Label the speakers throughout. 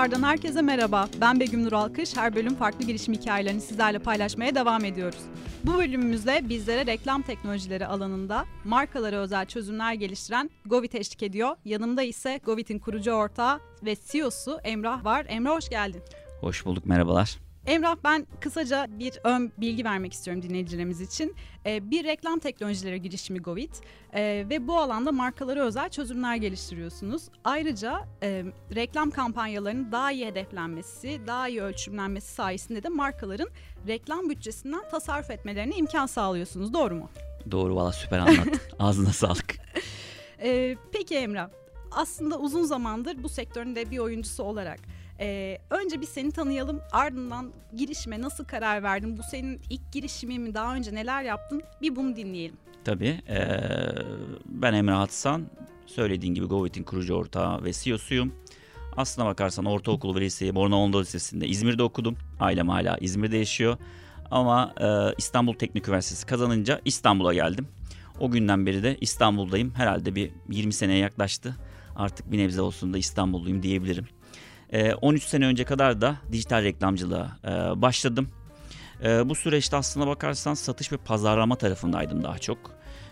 Speaker 1: Pazar'dan herkese merhaba. Ben Begüm Nur Alkış. Her bölüm farklı girişim hikayelerini sizlerle paylaşmaya devam ediyoruz. Bu bölümümüzde bizlere reklam teknolojileri alanında markalara özel çözümler geliştiren Govit eşlik ediyor. Yanımda ise Govit'in kurucu ortağı ve CEO'su Emrah var. Emrah hoş geldin.
Speaker 2: Hoş bulduk, merhabalar.
Speaker 1: Emrah ben kısaca bir ön bilgi vermek istiyorum dinleyicilerimiz için. Ee, bir reklam teknolojileri girişimi Govit ee, ve bu alanda markalara özel çözümler geliştiriyorsunuz. Ayrıca e, reklam kampanyalarının daha iyi hedeflenmesi, daha iyi ölçümlenmesi sayesinde de markaların reklam bütçesinden tasarruf etmelerine imkan sağlıyorsunuz. Doğru mu?
Speaker 2: Doğru valla süper anlattın. Ağzına sağlık.
Speaker 1: Ee, peki Emrah, aslında uzun zamandır bu sektörün de bir oyuncusu olarak ee, önce bir seni tanıyalım ardından girişime nasıl karar verdin? Bu senin ilk girişimin mi? Daha önce neler yaptın? Bir bunu dinleyelim.
Speaker 2: Tabii. Ee, ben Emre Hatsan. Söylediğin gibi Govit'in kurucu ortağı ve CEO'suyum. Aslına bakarsan ortaokul ve liseyi Borna Anadolu Lisesi'nde İzmir'de okudum. Ailem hala İzmir'de yaşıyor. Ama e, İstanbul Teknik Üniversitesi kazanınca İstanbul'a geldim. O günden beri de İstanbul'dayım. Herhalde bir 20 seneye yaklaştı. Artık bir nebze olsun da İstanbulluyum diyebilirim. 13 ee, sene önce kadar da dijital reklamcılığa e, başladım. Ee, bu süreçte aslına bakarsan satış ve pazarlama tarafındaydım daha çok.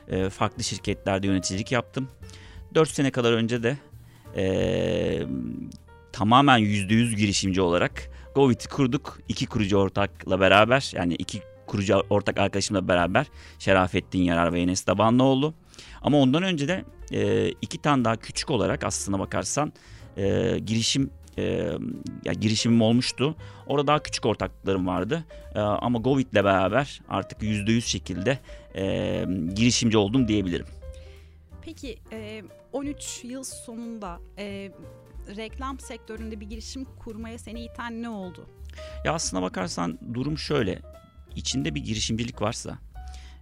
Speaker 2: Ee, farklı şirketlerde yöneticilik yaptım. 4 sene kadar önce de e, tamamen %100 girişimci olarak Govit'i kurduk. İki kurucu ortakla beraber yani iki kurucu ortak arkadaşımla beraber Şerafettin Yarar ve Enes Tabanlıoğlu. Ama ondan önce de e, iki tane daha küçük olarak aslına bakarsan e, girişim e, ya girişimim olmuştu. Orada daha küçük ortaklarım vardı. E, ama Govit'le beraber artık %100 şekilde e, girişimci oldum diyebilirim.
Speaker 1: Peki e, 13 yıl sonunda e, reklam sektöründe bir girişim kurmaya seni iten ne oldu?
Speaker 2: Ya aslına bakarsan durum şöyle. İçinde bir girişimcilik varsa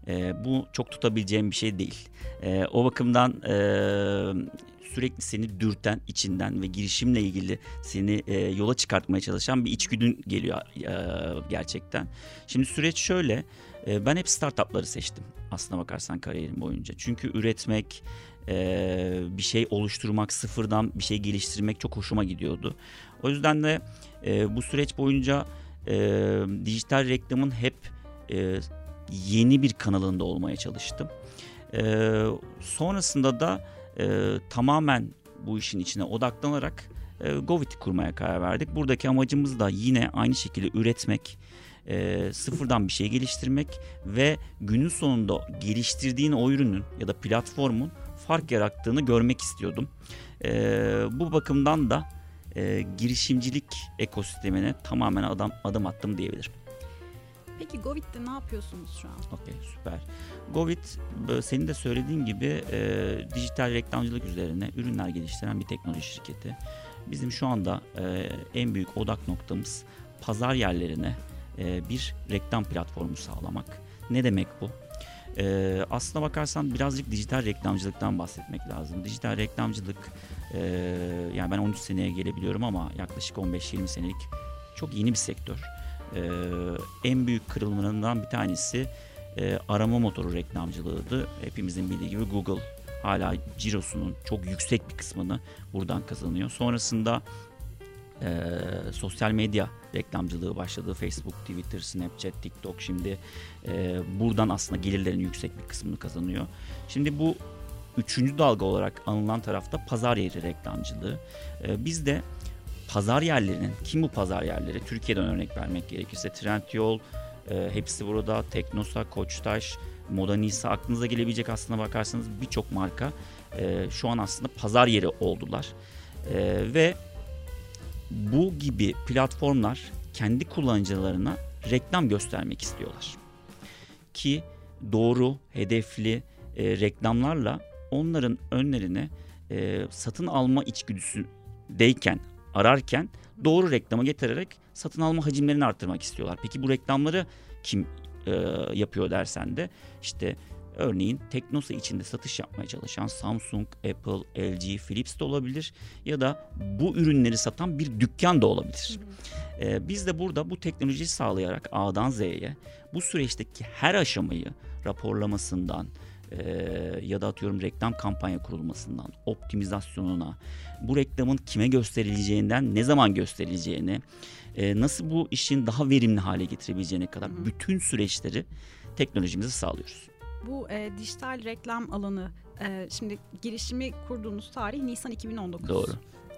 Speaker 2: e, bu çok tutabileceğim bir şey değil. E, o bakımdan e, sürekli seni dürten içinden ve girişimle ilgili seni e, yola çıkartmaya çalışan bir içgüdün geliyor e, gerçekten. Şimdi süreç şöyle. E, ben hep startupları seçtim aslına bakarsan kariyerim boyunca. Çünkü üretmek, e, bir şey oluşturmak, sıfırdan bir şey geliştirmek çok hoşuma gidiyordu. O yüzden de e, bu süreç boyunca e, dijital reklamın hep e, yeni bir kanalında olmaya çalıştım. E, sonrasında da e, tamamen bu işin içine odaklanarak e, Govit'i kurmaya karar verdik. Buradaki amacımız da yine aynı şekilde üretmek, e, sıfırdan bir şey geliştirmek ve günün sonunda geliştirdiğin o ürünün ya da platformun fark yarattığını görmek istiyordum. E, bu bakımdan da e, girişimcilik ekosistemine tamamen adam adım attım diyebilirim.
Speaker 1: Peki Govit'te ne yapıyorsunuz şu an?
Speaker 2: Okey süper. Govit senin de söylediğin gibi e, dijital reklamcılık üzerine ürünler geliştiren bir teknoloji şirketi. Bizim şu anda e, en büyük odak noktamız pazar yerlerine e, bir reklam platformu sağlamak. Ne demek bu? E, aslına bakarsan birazcık dijital reklamcılıktan bahsetmek lazım. Dijital reklamcılık e, yani ben 13 seneye gelebiliyorum ama yaklaşık 15-20 senelik çok yeni bir sektör e, en büyük kırılımlarından bir tanesi e, arama motoru reklamcılığıydı. Hepimizin bildiği gibi Google hala cirosunun çok yüksek bir kısmını buradan kazanıyor. Sonrasında e, sosyal medya reklamcılığı başladı. Facebook, Twitter, Snapchat, TikTok şimdi e, buradan aslında gelirlerin yüksek bir kısmını kazanıyor. Şimdi bu üçüncü dalga olarak anılan tarafta pazar yeri reklamcılığı. E, biz de pazar yerlerinin, kim bu pazar yerleri? Türkiye'den örnek vermek gerekirse Trendyol, e, hepsi burada, Teknosa, Koçtaş, Moda Nisa aklınıza gelebilecek aslına bakarsanız birçok marka e, şu an aslında pazar yeri oldular. E, ve bu gibi platformlar kendi kullanıcılarına reklam göstermek istiyorlar. Ki doğru, hedefli e, reklamlarla onların önlerine e, satın alma içgüdüsündeyken ararken doğru reklamı getirerek satın alma hacimlerini arttırmak istiyorlar. Peki bu reklamları kim e, yapıyor dersen de işte örneğin Teknosa içinde satış yapmaya çalışan Samsung, Apple, LG, Philips de olabilir ya da bu ürünleri satan bir dükkan da olabilir. E, biz de burada bu teknolojiyi sağlayarak A'dan Z'ye bu süreçteki her aşamayı raporlamasından, e, ya da atıyorum reklam kampanya kurulmasından, optimizasyonuna, bu reklamın kime gösterileceğinden, ne zaman gösterileceğini, e, nasıl bu işin daha verimli hale getirebileceğine kadar hı bütün süreçleri teknolojimizi sağlıyoruz.
Speaker 1: Bu e, dijital reklam alanı e, şimdi girişimi kurduğunuz tarih Nisan 2019.
Speaker 2: Doğru.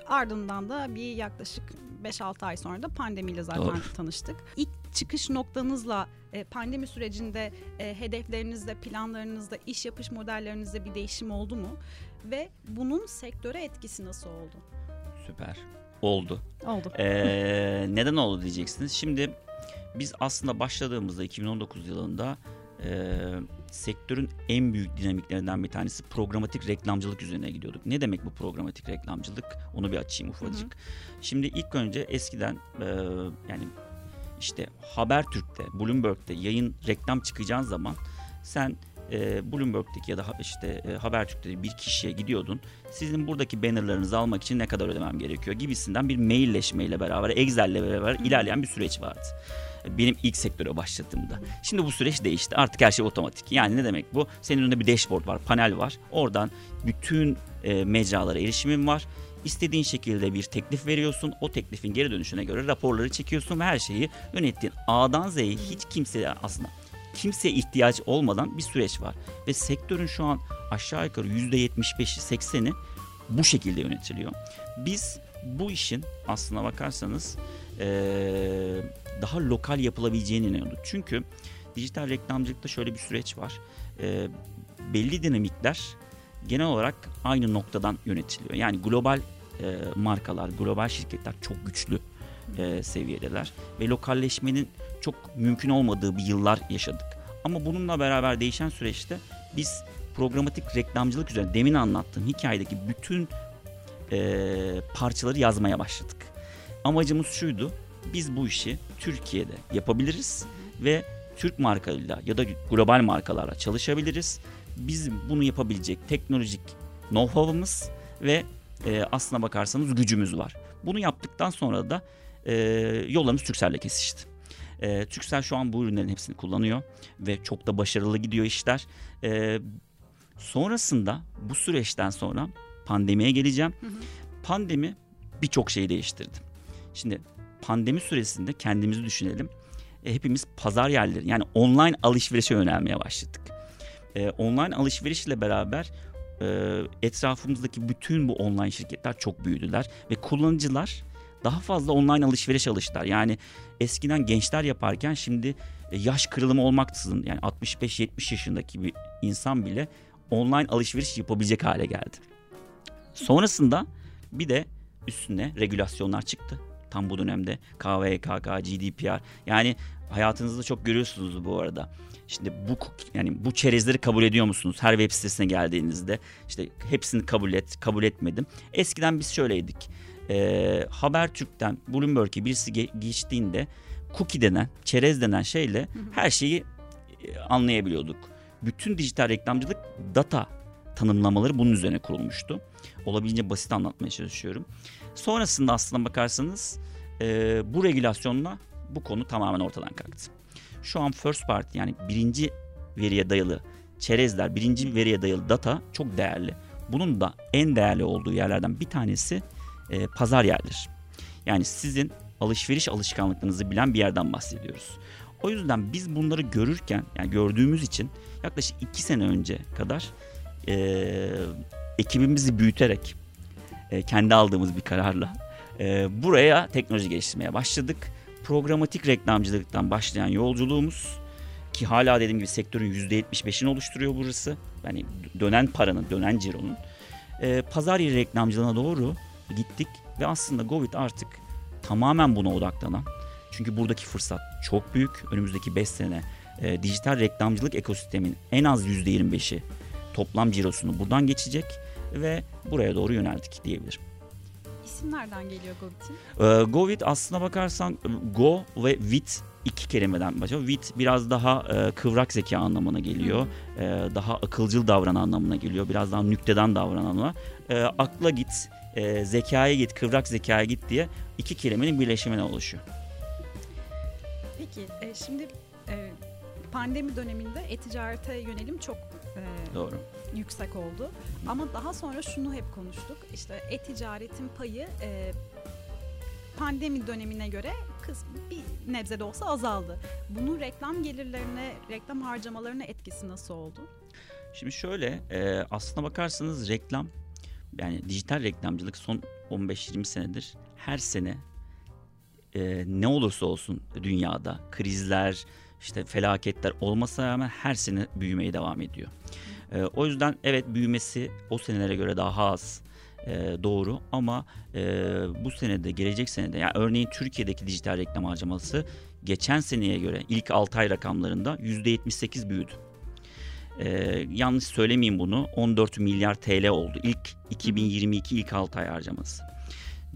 Speaker 1: Ardından da bir yaklaşık 5-6 ay sonra da pandemiyle zaten Doğru. tanıştık. İlk çıkış noktanızla e, pandemi sürecinde e, hedeflerinizde, planlarınızda, iş yapış modellerinizde bir değişim oldu mu? Ve bunun sektöre etkisi nasıl oldu?
Speaker 2: Süper. Oldu.
Speaker 1: Oldu.
Speaker 2: Ee, neden oldu diyeceksiniz. Şimdi biz aslında başladığımızda 2019 yılında e, sektörün en büyük dinamiklerinden bir tanesi programatik reklamcılık üzerine gidiyorduk. Ne demek bu programatik reklamcılık? Onu bir açayım ufacık. Hı hı. Şimdi ilk önce eskiden e, yani işte Habertürk'te, Bloomberg'de yayın reklam çıkacağın zaman sen e, Bloomberg'deki ya da işte e, Habertürk'te bir kişiye gidiyordun. Sizin buradaki bannerlarınızı almak için ne kadar ödemem gerekiyor gibisinden bir mailleşmeyle beraber, Excel'le beraber ilerleyen bir süreç vardı benim ilk sektöre başladığımda. Şimdi bu süreç değişti. Artık her şey otomatik. Yani ne demek bu? Senin önünde bir dashboard var, panel var. Oradan bütün e, mecralara erişimin var. İstediğin şekilde bir teklif veriyorsun. O teklifin geri dönüşüne göre raporları çekiyorsun ve her şeyi yönettiğin A'dan Z'ye hiç kimseye aslında kimseye ihtiyaç olmadan bir süreç var. Ve sektörün şu an aşağı yukarı %75'i 80'i bu şekilde yönetiliyor. Biz bu işin aslına bakarsanız ee, daha lokal yapılabileceğine inanıyorduk. Çünkü dijital reklamcılıkta şöyle bir süreç var. E, belli dinamikler genel olarak aynı noktadan yönetiliyor. Yani global e, markalar, global şirketler çok güçlü e, seviyedeler ve lokalleşmenin çok mümkün olmadığı bir yıllar yaşadık. Ama bununla beraber değişen süreçte biz programatik reklamcılık üzerine demin anlattığım hikayedeki bütün e, parçaları yazmaya başladık. Amacımız şuydu biz bu işi Türkiye'de yapabiliriz ve Türk markalarıyla ya da global markalarla çalışabiliriz. Biz bunu yapabilecek teknolojik know-how'ımız ve e, aslına bakarsanız gücümüz var. Bunu yaptıktan sonra da e, yollarımız Türkcell'le kesişti. E, Türksel şu an bu ürünlerin hepsini kullanıyor ve çok da başarılı gidiyor işler. E, sonrasında bu süreçten sonra pandemiye geleceğim. Hı hı. Pandemi birçok şeyi değiştirdi. Şimdi pandemi süresinde kendimizi düşünelim. E, hepimiz pazar yerleri yani online alışverişe yönelmeye başladık. E, online alışverişle beraber e, etrafımızdaki bütün bu online şirketler çok büyüdüler ve kullanıcılar daha fazla online alışveriş alıştılar. Yani eskiden gençler yaparken şimdi e, yaş kırılımı olmaksızın yani 65-70 yaşındaki bir insan bile online alışveriş yapabilecek hale geldi. Sonrasında bir de üstüne regülasyonlar çıktı tam bu dönemde KVKK, GDPR yani hayatınızda çok görüyorsunuz bu arada. Şimdi bu yani bu çerezleri kabul ediyor musunuz? Her web sitesine geldiğinizde işte hepsini kabul et, kabul etmedim. Eskiden biz şöyleydik. Ee, Habertürk'ten Bloomberg'e birisi ge- geçtiğinde cookie denen, çerez denen şeyle her şeyi e, anlayabiliyorduk. Bütün dijital reklamcılık data tanımlamaları bunun üzerine kurulmuştu. Olabildiğince basit anlatmaya çalışıyorum. Sonrasında aslına bakarsanız e, bu regülasyonla bu konu tamamen ortadan kalktı. Şu an first party yani birinci veriye dayalı çerezler, birinci veriye dayalı data çok değerli. Bunun da en değerli olduğu yerlerden bir tanesi e, pazar yerleri. Yani sizin alışveriş alışkanlıklarınızı bilen bir yerden bahsediyoruz. O yüzden biz bunları görürken yani gördüğümüz için yaklaşık iki sene önce kadar e, ekibimizi büyüterek e, kendi aldığımız bir kararla e, buraya teknoloji geliştirmeye başladık. Programatik reklamcılıktan başlayan yolculuğumuz ki hala dediğim gibi sektörün %75'ini oluşturuyor burası. Yani dönen paranın, dönen cironun. E, pazar yeri reklamcılığına doğru gittik ve aslında Govit artık tamamen buna odaklanan. Çünkü buradaki fırsat çok büyük. Önümüzdeki 5 sene e, dijital reklamcılık ekosistemin en az %25'i toplam cirosunu buradan geçecek ve buraya doğru yöneldik diyebilirim.
Speaker 1: İsim nereden geliyor Govit'in?
Speaker 2: Ee, Govit aslına bakarsan Go ve Vit iki kelimeden başlıyor. Vit biraz daha e, kıvrak zeka anlamına geliyor. E, daha akılcıl davranan anlamına geliyor. Biraz daha nükteden davrananlar. E, akla git, e, zekaya git, kıvrak zekaya git diye iki kelimenin birleşiminden oluşuyor.
Speaker 1: Peki e, şimdi e, pandemi döneminde e-ticarete yönelim çok e,
Speaker 2: Doğru.
Speaker 1: yüksek oldu. Ama daha sonra şunu hep konuştuk. İşte e-ticaretin payı e, pandemi dönemine göre kız bir nebze de olsa azaldı. Bunun reklam gelirlerine, reklam harcamalarına etkisi nasıl oldu?
Speaker 2: Şimdi şöyle e, aslına bakarsanız reklam yani dijital reklamcılık son 15-20 senedir her sene e, ne olursa olsun dünyada krizler işte felaketler olmasına rağmen her sene büyümeye devam ediyor. E, o yüzden evet büyümesi o senelere göre daha az e, doğru ama e, bu senede gelecek senede yani örneğin Türkiye'deki dijital reklam harcaması geçen seneye göre ilk 6 ay rakamlarında %78 büyüdü. Ee, yanlış söylemeyeyim bunu 14 milyar TL oldu ilk 2022 ilk 6 ay harcaması.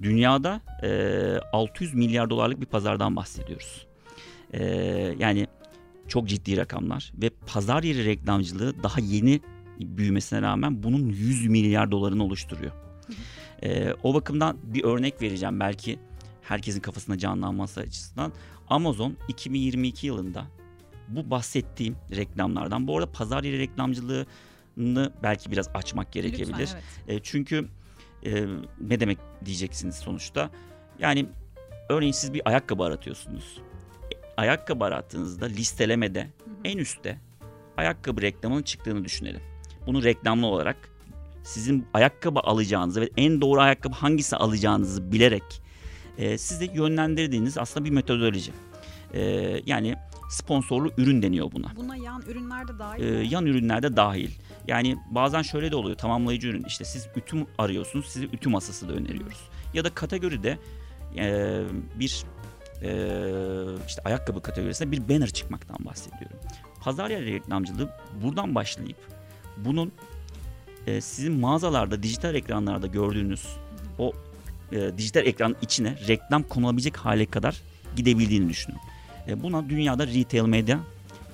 Speaker 2: Dünyada e, 600 milyar dolarlık bir pazardan bahsediyoruz. E, yani çok ciddi rakamlar ve pazar yeri reklamcılığı daha yeni büyümesine rağmen bunun 100 milyar dolarını oluşturuyor. E, o bakımdan bir örnek vereceğim belki herkesin kafasında canlanması açısından. Amazon 2022 yılında bu bahsettiğim reklamlardan bu arada pazar yeri reklamcılığını belki biraz açmak gerekebilir.
Speaker 1: Lütfen, evet.
Speaker 2: E, çünkü e, ne demek diyeceksiniz sonuçta. Yani örneğin siz bir ayakkabı aratıyorsunuz. Ayakkabı arattığınızda listelemede
Speaker 1: Hı hı.
Speaker 2: en üstte ayakkabı reklamının çıktığını düşünelim. Bunu reklamlı olarak sizin ayakkabı alacağınızı ve en doğru ayakkabı hangisi alacağınızı bilerek e, sizi yönlendirdiğiniz aslında bir metodoloji. E, yani sponsorlu ürün deniyor buna.
Speaker 1: Buna yan ürünler de dahil
Speaker 2: Ee, yan ürünler de dahil. Yani bazen şöyle de oluyor tamamlayıcı ürün işte siz ütü arıyorsunuz size ütü masası da öneriyoruz. Ya da kategoride e, bir işte ayakkabı kategorisinde bir banner çıkmaktan bahsediyorum. Pazar yeri reklamcılığı buradan başlayıp bunun e, sizin mağazalarda dijital ekranlarda gördüğünüz o e, dijital ekranın içine reklam konulabilecek hale kadar gidebildiğini düşünün. E, buna dünyada retail medya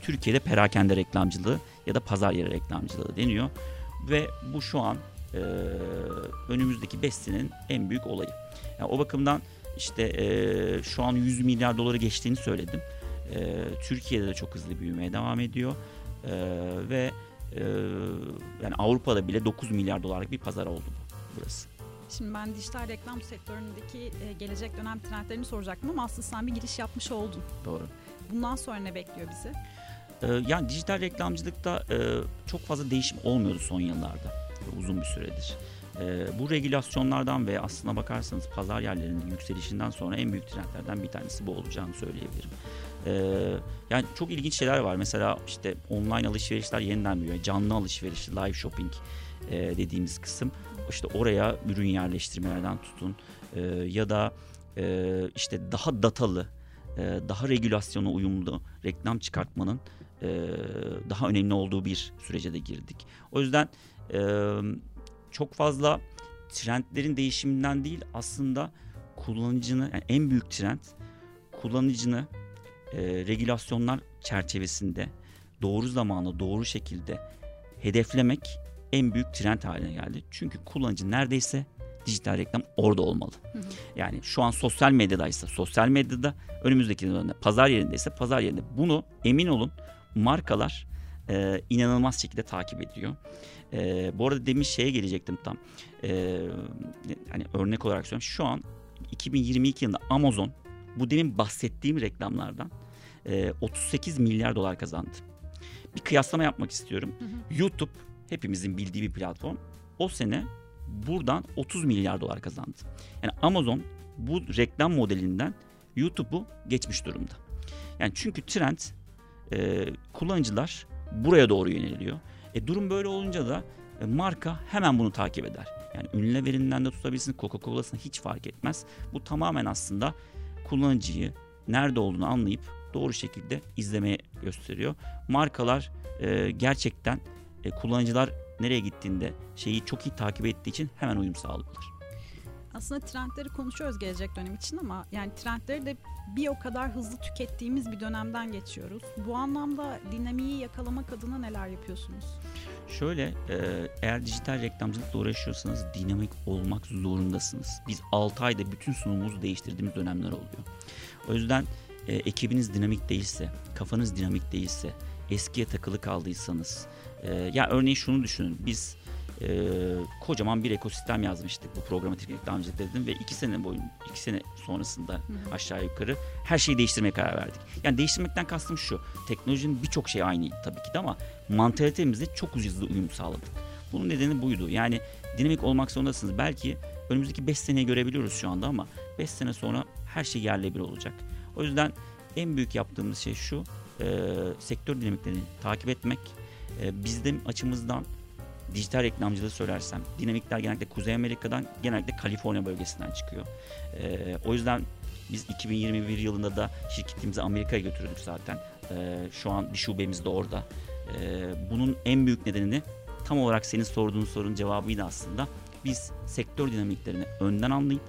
Speaker 2: Türkiye'de perakende reklamcılığı ya da pazar yeri reklamcılığı deniyor. Ve bu şu an e, önümüzdeki 5 senenin en büyük olayı. Yani o bakımdan işte e, şu an 100 milyar doları geçtiğini söyledim. E, Türkiye'de de çok hızlı büyümeye devam ediyor. E, ve e, yani Avrupa'da bile 9 milyar dolarlık bir pazar oldu bu, burası.
Speaker 1: Şimdi ben dijital reklam sektöründeki gelecek dönem trendlerini soracaktım ama aslında sen bir giriş yapmış oldun.
Speaker 2: Doğru.
Speaker 1: Bundan sonra ne bekliyor bizi?
Speaker 2: Yani dijital reklamcılıkta çok fazla değişim olmuyordu son yıllarda. Uzun bir süredir. Ee, bu regülasyonlardan ve aslına bakarsanız pazar yerlerinin yükselişinden sonra en büyük trendlerden bir tanesi bu olacağını söyleyebilirim. Ee, yani çok ilginç şeyler var. Mesela işte online alışverişler yeniden büyüyor. Canlı alışveriş, live shopping e, dediğimiz kısım. İşte oraya ürün yerleştirmelerden tutun e, ya da e, işte daha datalı, e, daha regülasyona uyumlu reklam çıkartmanın e, daha önemli olduğu bir sürece de girdik. O yüzden e, çok fazla trendlerin değişiminden değil aslında kullanıcını yani en büyük trend kullanıcını e, regülasyonlar çerçevesinde doğru zamanda doğru şekilde hedeflemek en büyük trend haline geldi. Çünkü kullanıcı neredeyse dijital reklam orada olmalı.
Speaker 1: Hı hı.
Speaker 2: Yani şu an sosyal medyadaysa sosyal medyada önümüzdeki dönemde pazar yerindeyse pazar yerinde. Bunu emin olun markalar e, inanılmaz şekilde takip ediyor. E, bu arada demin şeye gelecektim tam. E, hani örnek olarak söylüyorum. Şu an 2022 yılında Amazon bu demin bahsettiğim reklamlardan e, 38 milyar dolar kazandı. Bir kıyaslama yapmak istiyorum.
Speaker 1: Hı hı.
Speaker 2: YouTube hepimizin bildiği bir platform. O sene buradan 30 milyar dolar kazandı. Yani Amazon bu reklam modelinden YouTube'u geçmiş durumda. Yani çünkü trend e, kullanıcılar buraya doğru yöneliyor. E, durum böyle olunca da e, marka hemen bunu takip eder. Yani ünlü verinden de tutabilirsiniz Coca-Cola'sını hiç fark etmez. Bu tamamen aslında kullanıcıyı nerede olduğunu anlayıp doğru şekilde izlemeye gösteriyor. Markalar e, gerçekten e, kullanıcılar nereye gittiğinde şeyi çok iyi takip ettiği için hemen uyum sağlıyorlar.
Speaker 1: Aslında trendleri konuşuyoruz gelecek dönem için ama yani trendleri de bir o kadar hızlı tükettiğimiz bir dönemden geçiyoruz. Bu anlamda dinamiği yakalamak adına neler yapıyorsunuz?
Speaker 2: Şöyle e, eğer dijital reklamcılıkla uğraşıyorsanız dinamik olmak zorundasınız. Biz 6 ayda bütün sunumumuzu değiştirdiğimiz dönemler oluyor. O yüzden e, ekibiniz dinamik değilse, kafanız dinamik değilse, eskiye takılı kaldıysanız e, ya örneğin şunu düşünün biz e, kocaman bir ekosistem yazmıştık bu programatik reklamcılık dedim ve iki sene boyun iki sene sonrasında hı hı. aşağı yukarı her şeyi değiştirmeye karar verdik. Yani değiştirmekten kastım şu teknolojinin birçok şey aynı tabii ki de ama mantalitetemizde çok hızlı uyum sağladık. Bunun nedeni buydu. Yani dinamik olmak zorundasınız. Belki önümüzdeki 5 seneyi görebiliyoruz şu anda ama 5 sene sonra her şey yerle bir olacak. O yüzden en büyük yaptığımız şey şu e, sektör dinamiklerini takip etmek. E, bizim açımızdan dijital reklamcılığı söylersem dinamikler genellikle Kuzey Amerika'dan genellikle Kaliforniya bölgesinden çıkıyor. E, o yüzden biz 2021 yılında da şirketimizi Amerika'ya götürdük zaten. E, şu an bir şubemiz de orada. E, bunun en büyük nedenini tam olarak senin sorduğun sorunun cevabıydı aslında. Biz sektör dinamiklerini önden anlayıp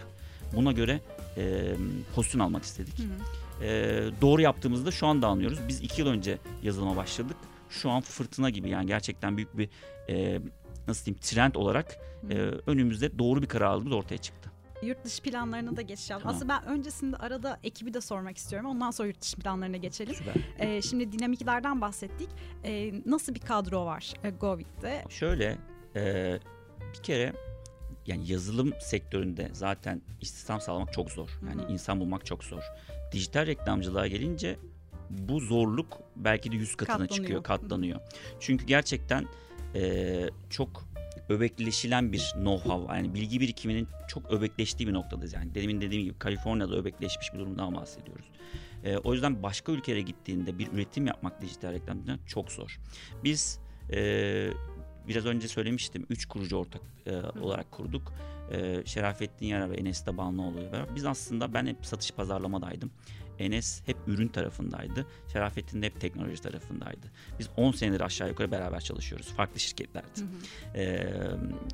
Speaker 2: buna göre e, pozisyon almak istedik. Hı hı. E, doğru yaptığımızda şu anda anlıyoruz. Biz iki yıl önce yazılıma başladık. Şu an fırtına gibi yani gerçekten büyük bir e, nasıl diyeyim trend olarak e, önümüzde doğru bir karar aldığımız ortaya çıktı.
Speaker 1: Yurt dışı planlarına da geçeceğim. Tamam. Aslında ben öncesinde arada ekibi de sormak istiyorum. Ondan sonra yurt dışı planlarına geçelim. Ee, şimdi dinamiklerden bahsettik. Ee, nasıl bir kadro var e, Govit'te?
Speaker 2: Şöyle e, bir kere yani yazılım sektöründe zaten istihdam sağlamak çok zor. Yani Hı-hı. insan bulmak çok zor. Dijital reklamcılığa gelince bu zorluk belki de yüz katına katlanıyor. çıkıyor, katlanıyor. Çünkü gerçekten e, çok öbekleşilen bir know-how yani bilgi birikiminin çok öbekleştiği bir noktadayız. Yani demin dediğim gibi Kaliforniya'da öbekleşmiş bir durumdan bahsediyoruz. E, o yüzden başka ülkelere gittiğinde bir üretim yapmak dijital reklamda çok zor. Biz e, biraz önce söylemiştim. Üç kurucu ortak e, olarak kurduk. E, Şerafettin Yara ve Enes Tabanlıoğlu beraber. Biz aslında ben hep satış pazarlamadaydım. Enes hep ürün tarafındaydı. Şerafettin de hep teknoloji tarafındaydı. Biz 10 senedir aşağı yukarı beraber çalışıyoruz. Farklı şirketlerde. Hı hı. E,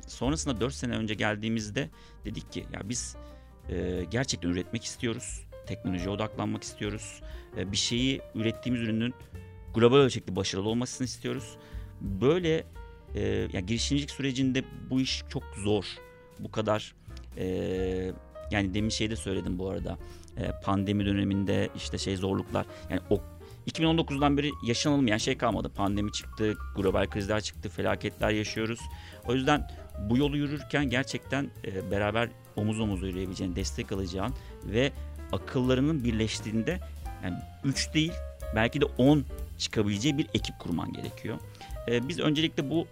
Speaker 2: sonrasında 4 sene önce geldiğimizde dedik ki ya biz e, gerçekten üretmek istiyoruz. Teknolojiye odaklanmak istiyoruz. E, bir şeyi ürettiğimiz ürünün global ölçekli başarılı olmasını istiyoruz. Böyle e, yani girişimcilik sürecinde bu iş çok zor. Bu kadar e, yani demin şeyde söyledim bu arada. E, pandemi döneminde işte şey zorluklar. Yani o 2019'dan beri yaşanılmayan şey kalmadı. Pandemi çıktı, global krizler çıktı, felaketler yaşıyoruz. O yüzden bu yolu yürürken gerçekten e, beraber omuz omuz yürüyebileceğin, destek alacağın ve akıllarının birleştiğinde yani 3 değil belki de 10 çıkabileceği bir ekip kurman gerekiyor. E, biz öncelikle bu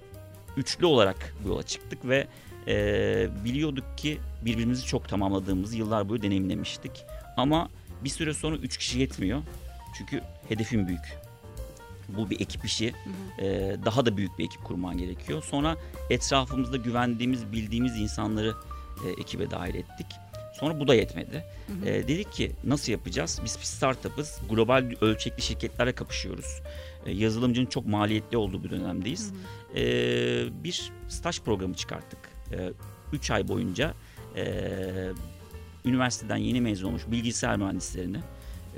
Speaker 2: üçlü olarak bu yola çıktık ve e, biliyorduk ki birbirimizi çok tamamladığımızı yıllar boyu deneyimlemiştik. Ama bir süre sonra üç kişi yetmiyor. Çünkü hedefin büyük. Bu bir ekip işi. Hı hı. E, daha da büyük bir ekip kurman gerekiyor. Sonra etrafımızda güvendiğimiz, bildiğimiz insanları e, ekibe dahil ettik. Sonra bu da yetmedi. Hı hı. E, dedik ki nasıl yapacağız? Biz bir startup'ız. Global ölçekli şirketlerle kapışıyoruz. E, yazılımcının çok maliyetli olduğu bir dönemdeyiz. Hı hı. E, bir staj programı çıkarttık. 3 e, ay boyunca e, üniversiteden yeni mezun olmuş bilgisayar mühendislerini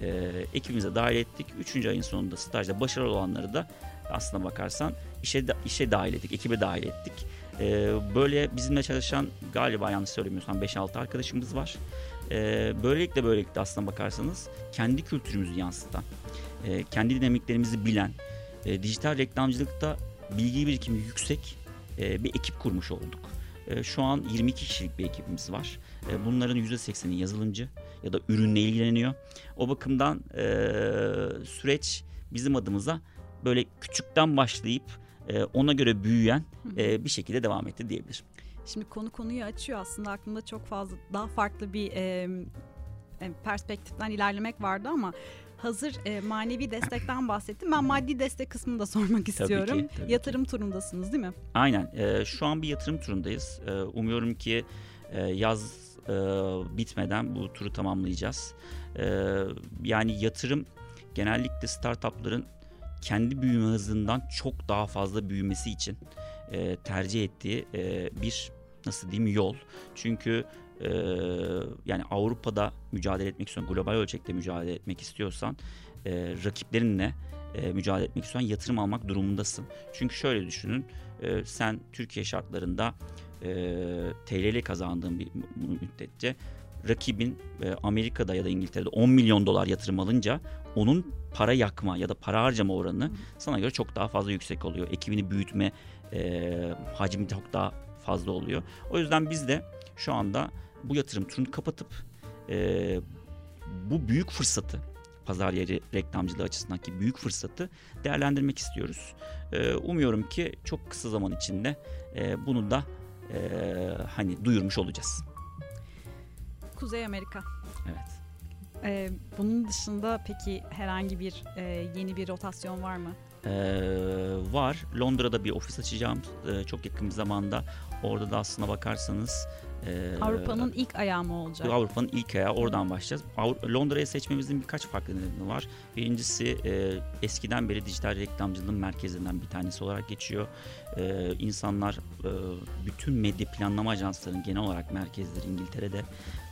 Speaker 2: e, ekibimize dahil ettik. Üçüncü ayın sonunda stajda başarılı olanları da aslına bakarsan işe işe dahil ettik, ekibe dahil ettik. E, böyle bizimle çalışan galiba yanlış söylemiyorsam 5-6 arkadaşımız var. E, böylelikle böylelikle aslına bakarsanız kendi kültürümüzü yansıtan, e, kendi dinamiklerimizi bilen, e, dijital reklamcılıkta bilgi birikimi yüksek e, bir ekip kurmuş olduk. E, şu an 22 kişilik bir ekibimiz var. E, bunların %80'i yazılımcı ya da ürünle ilgileniyor. O bakımdan e, süreç bizim adımıza böyle küçükten başlayıp e, ona göre büyüyen e, bir şekilde devam etti diyebilirim.
Speaker 1: Şimdi konu konuyu açıyor aslında aklımda çok fazla daha farklı bir e, perspektiften ilerlemek vardı ama hazır e, manevi destekten bahsettim. Ben maddi destek kısmını da sormak istiyorum. Tabii ki, tabii yatırım ki. turundasınız değil mi?
Speaker 2: Aynen. E, şu an bir yatırım turundayız. E, umuyorum ki e, yaz e, bitmeden bu turu tamamlayacağız. E, yani yatırım genellikle startupların kendi büyüme hızından çok daha fazla büyümesi için e, tercih ettiği e, bir nasıl diyeyim yol. Çünkü e, yani Avrupa'da mücadele etmek istiyorsan, global ölçekte mücadele etmek istiyorsan e, rakiplerinle e, mücadele etmek istiyorsan yatırım almak durumundasın. Çünkü şöyle düşünün, e, sen Türkiye şartlarında e, TL ile kazandığın bir müddetçe rakibin e, Amerika'da ya da İngiltere'de 10 milyon dolar yatırım alınca onun para yakma ya da para harcama oranı sana göre çok daha fazla yüksek oluyor. Ekibini büyütme e, hacmi çok daha fazla oluyor. O yüzden biz de şu anda bu yatırım turunu kapatıp e, bu büyük fırsatı pazar yeri reklamcılığı açısındaki büyük fırsatı değerlendirmek istiyoruz. E, umuyorum ki çok kısa zaman içinde e, bunu da e, hani duyurmuş olacağız.
Speaker 1: Kuzey Amerika.
Speaker 2: Evet.
Speaker 1: Ee, bunun dışında peki herhangi bir e, yeni bir rotasyon var mı?
Speaker 2: Ee, var. Londra'da bir ofis açacağım ee, çok yakın bir zamanda. Orada da aslına bakarsanız
Speaker 1: e, Avrupa'nın ilk ayağı mı olacak?
Speaker 2: Avrupa'nın ilk ayağı oradan başlayacağız. Londra'yı seçmemizin birkaç farklı nedeni var. Birincisi e, eskiden beri dijital reklamcılığın merkezinden bir tanesi olarak geçiyor. E, insanlar e, bütün medya planlama ajanslarının genel olarak merkezleri İngiltere'de.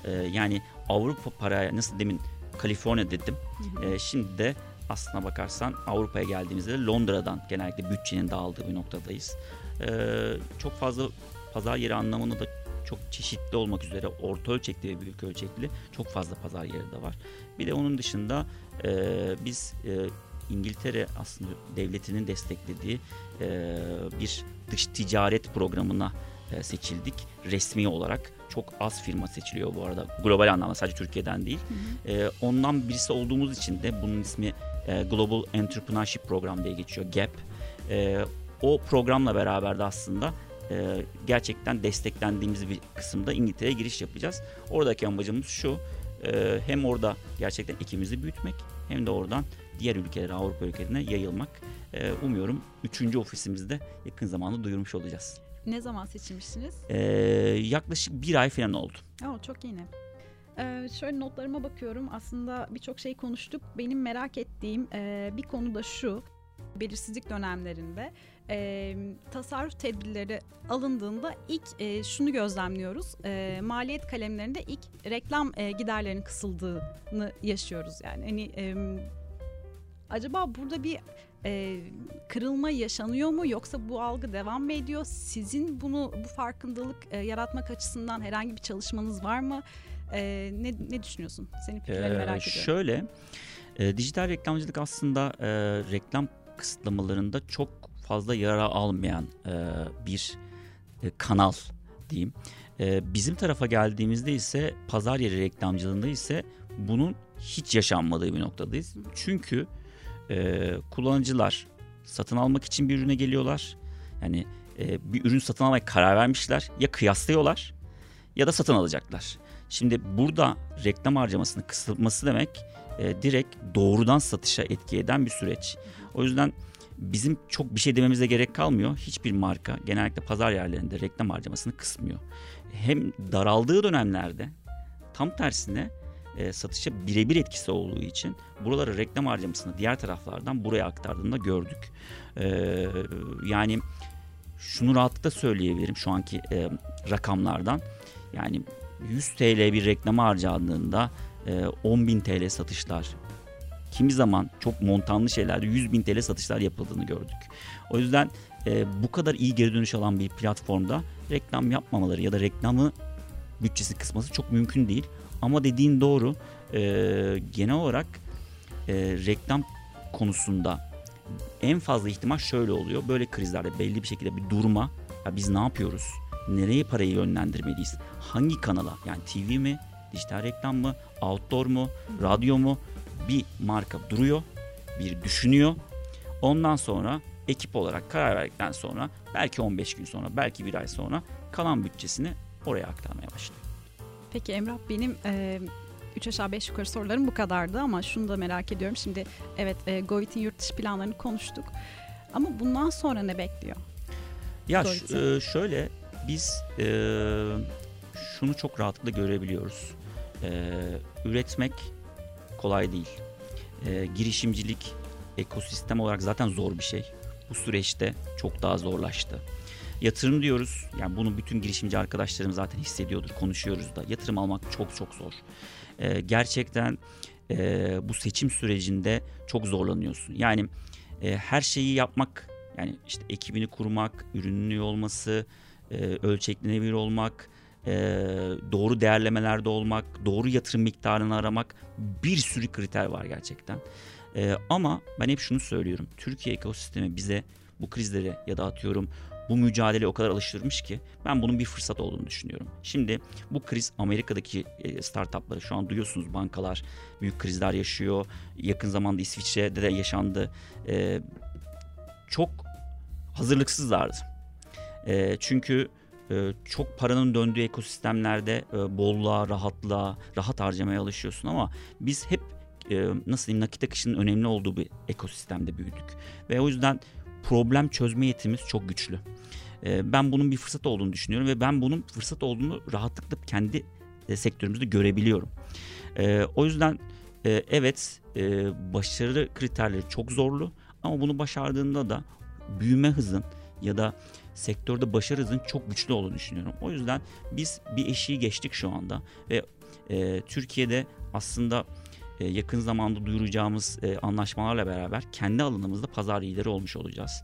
Speaker 2: E, yani Avrupa paraya nasıl demin Kaliforniya dedim. Hı hı. E, şimdi de aslına bakarsan Avrupa'ya geldiğimizde de Londra'dan genellikle bütçenin dağıldığı bir noktadayız. Ee, çok fazla pazar yeri anlamında da çok çeşitli olmak üzere orta ölçekli ve büyük ölçekli çok fazla pazar yeri de var. Bir de onun dışında e, biz e, İngiltere aslında devletinin desteklediği e, bir dış ticaret programına e, seçildik resmi olarak. Çok az firma seçiliyor bu arada global anlamda sadece Türkiye'den değil. Hı hı. E, ondan birisi olduğumuz için de bunun ismi e, Global Entrepreneurship Program diye geçiyor GAP. E, o programla beraber de aslında e, gerçekten desteklendiğimiz bir kısımda İngiltere'ye giriş yapacağız. Oradaki amacımız şu e, hem orada gerçekten ekibimizi büyütmek hem de oradan diğer ülkelere Avrupa ülkelerine yayılmak. E, umuyorum 3. ofisimizde yakın zamanda duyurmuş olacağız.
Speaker 1: Ne zaman seçilmişsiniz?
Speaker 2: Ee, yaklaşık bir ay falan oldu.
Speaker 1: Oo, çok yeni. Ee, şöyle notlarıma bakıyorum. Aslında birçok şey konuştuk. Benim merak ettiğim e, bir konu da şu. Belirsizlik dönemlerinde e, tasarruf tedbirleri alındığında ilk e, şunu gözlemliyoruz. E, maliyet kalemlerinde ilk reklam e, giderlerinin kısıldığını yaşıyoruz yani. Hani e, acaba burada bir e, kırılma yaşanıyor mu yoksa bu algı devam mı ediyor? Sizin bunu bu farkındalık e, yaratmak açısından herhangi bir çalışmanız var mı? E, ne, ne düşünüyorsun? Senin fikirlerini ee, merak ediyorum.
Speaker 2: Şöyle, e, dijital reklamcılık aslında e, reklam kısıtlamalarında çok fazla yara almayan e, bir e, kanal diyeyim. E, bizim tarafa geldiğimizde ise pazar yeri reklamcılığında ise bunun hiç yaşanmadığı bir noktadayız. Çünkü e, kullanıcılar satın almak için bir ürüne geliyorlar. Yani e, bir ürün satın almaya karar vermişler. Ya kıyaslıyorlar ya da satın alacaklar. Şimdi burada reklam harcamasını kısıtması demek e, direkt doğrudan satışa etki eden bir süreç. O yüzden bizim çok bir şey dememize gerek kalmıyor. Hiçbir marka genellikle pazar yerlerinde reklam harcamasını kısmıyor. Hem daraldığı dönemlerde tam tersine e, satışa birebir etkisi olduğu için buralara reklam harcamasını diğer taraflardan buraya aktardığında gördük. E, yani şunu rahatlıkla söyleyebilirim şu anki e, rakamlardan. Yani 100 TL bir reklam harcandığında e, 10.000 TL satışlar kimi zaman çok montanlı şeylerde 100 bin TL satışlar yapıldığını gördük. O yüzden e, bu kadar iyi geri dönüş alan bir platformda reklam yapmamaları ya da reklamı bütçesi kısması çok mümkün değil. Ama dediğin doğru e, genel olarak e, reklam konusunda en fazla ihtimal şöyle oluyor. Böyle krizlerde belli bir şekilde bir durma. Ya biz ne yapıyoruz? Nereye parayı yönlendirmeliyiz? Hangi kanala? Yani TV mi? Dijital reklam mı? Outdoor mu? Radyo mu? Bir marka duruyor, bir düşünüyor. Ondan sonra ekip olarak karar verdikten sonra belki 15 gün sonra, belki bir ay sonra kalan bütçesini oraya aktarmaya başlıyor.
Speaker 1: Peki Emrah benim e, 3 aşağı 5 yukarı sorularım bu kadardı ama şunu da merak ediyorum. Şimdi evet e, Govit'in yurt dışı planlarını konuştuk. Ama bundan sonra ne bekliyor?
Speaker 2: Ya e, şöyle biz e, şunu çok rahatlıkla görebiliyoruz. E, üretmek kolay değil. E, girişimcilik ekosistem olarak zaten zor bir şey. Bu süreçte çok daha zorlaştı. Yatırım diyoruz. Yani bunu bütün girişimci arkadaşlarım zaten hissediyordur, konuşuyoruz da. Yatırım almak çok çok zor. E, gerçekten e, bu seçim sürecinde çok zorlanıyorsun. Yani e, her şeyi yapmak, yani işte ekibini kurmak, ürünün olması, e, ölçeklenebilir olmak, e, doğru değerlemelerde olmak, doğru yatırım miktarını aramak bir sürü kriter var gerçekten. E, ama ben hep şunu söylüyorum. Türkiye ekosistemi bize bu krizleri ya da atıyorum bu mücadele o kadar alıştırmış ki ben bunun bir fırsat olduğunu düşünüyorum. Şimdi bu kriz Amerika'daki e, startupları şu an duyuyorsunuz bankalar büyük krizler yaşıyor. Yakın zamanda İsviçre'de de yaşandı. E, çok hazırlıksızlardı. E, çünkü çok paranın döndüğü ekosistemlerde bolluğa, rahatlığa, rahat harcamaya alışıyorsun ama biz hep nasıl diyeyim nakit akışının önemli olduğu bir ekosistemde büyüdük. Ve o yüzden problem çözme yetimiz çok güçlü. Ee, ben bunun bir fırsat olduğunu düşünüyorum ve ben bunun fırsat olduğunu rahatlıkla kendi e, sektörümüzde görebiliyorum. Ee, o yüzden e, evet e, başarı kriterleri çok zorlu ama bunu başardığında da büyüme hızın ya da sektörde başarı hızın çok güçlü olduğunu düşünüyorum. O yüzden biz bir eşiği geçtik şu anda ve Türkiye'de aslında e, yakın zamanda duyuracağımız e, anlaşmalarla beraber kendi alanımızda pazar lideri olmuş olacağız.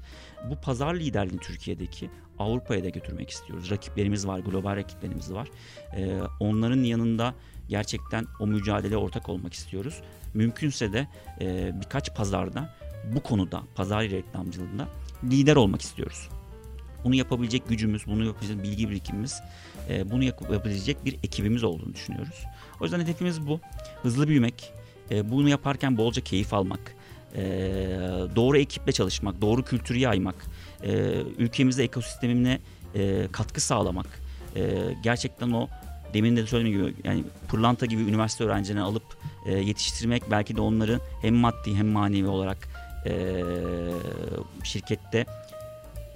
Speaker 2: Bu pazar liderliğini Türkiye'deki Avrupa'ya da götürmek istiyoruz. Rakiplerimiz var, global rakiplerimiz var. E, onların yanında gerçekten o mücadeleye ortak olmak istiyoruz. Mümkünse de birkaç pazarda bu konuda, pazar reklamcılığında lider olmak istiyoruz. Bunu yapabilecek gücümüz, bunu yapabilecek bilgi birikimimiz, bunu yapabilecek bir ekibimiz olduğunu düşünüyoruz. O yüzden hedefimiz bu. Hızlı büyümek, e, bunu yaparken bolca keyif almak, e, doğru ekiple çalışmak, doğru kültürü yaymak, e, ülkemizde ekosistemine e, katkı sağlamak, e, gerçekten o demin de söylediğim gibi yani pırlanta gibi üniversite öğrencilerini alıp e, yetiştirmek belki de onları hem maddi hem manevi olarak e, şirkette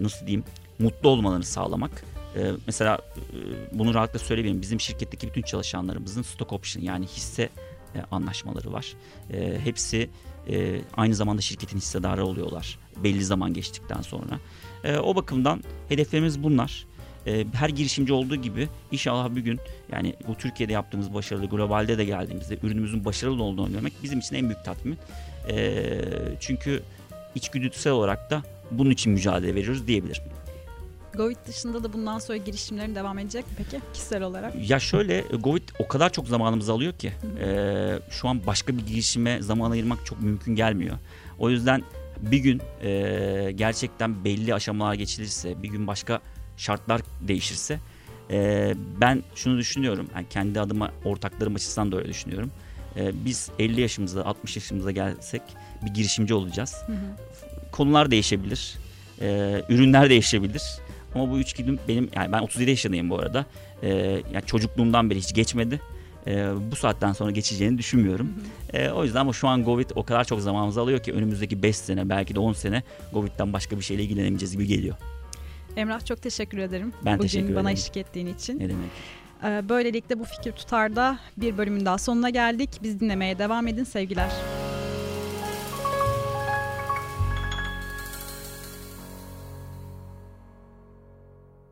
Speaker 2: nasıl diyeyim mutlu olmalarını sağlamak. E, mesela e, bunu rahatlıkla söyleyebilirim. Bizim şirketteki bütün çalışanlarımızın stock option yani hisse e, anlaşmaları var. E, hepsi e, aynı zamanda şirketin hissedarı oluyorlar belli zaman geçtikten sonra. E, o bakımdan hedeflerimiz bunlar. E, her girişimci olduğu gibi inşallah bir gün yani bu Türkiye'de yaptığımız başarılı globalde de geldiğimizde ürünümüzün başarılı olduğunu görmek bizim için en büyük tatmin. E, çünkü içgüdüsel olarak da bunun için mücadele veriyoruz diyebilirim.
Speaker 1: Govit dışında da bundan sonra girişimlerin devam edecek mi peki kişisel olarak?
Speaker 2: Ya şöyle Govit o kadar çok zamanımızı alıyor ki e, şu an başka bir girişime zaman ayırmak çok mümkün gelmiyor. O yüzden bir gün e, gerçekten belli aşamalar geçilirse bir gün başka şartlar değişirse e, ben şunu düşünüyorum yani kendi adıma ortaklarım açısından da öyle düşünüyorum. E, biz 50 yaşımızda 60 yaşımıza gelsek bir girişimci olacağız. Hı hı. Konular değişebilir. E, ürünler değişebilir. Ama bu üç gün benim yani ben 37 yaşındayım bu arada. Ee, yani çocukluğumdan beri hiç geçmedi. Ee, bu saatten sonra geçeceğini düşünmüyorum. Ee, o yüzden ama şu an Covid o kadar çok zamanımızı alıyor ki önümüzdeki 5 sene belki de 10 sene Covid'den başka bir şeyle ilgilenemeyeceğiz gibi geliyor.
Speaker 1: Emrah çok teşekkür ederim.
Speaker 2: Ben
Speaker 1: Bugün
Speaker 2: teşekkür
Speaker 1: ederim.
Speaker 2: bana
Speaker 1: eşlik ettiğin için.
Speaker 2: Ne demek.
Speaker 1: Ee, böylelikle bu fikir tutarda bir bölümün daha sonuna geldik. Biz dinlemeye devam edin sevgiler.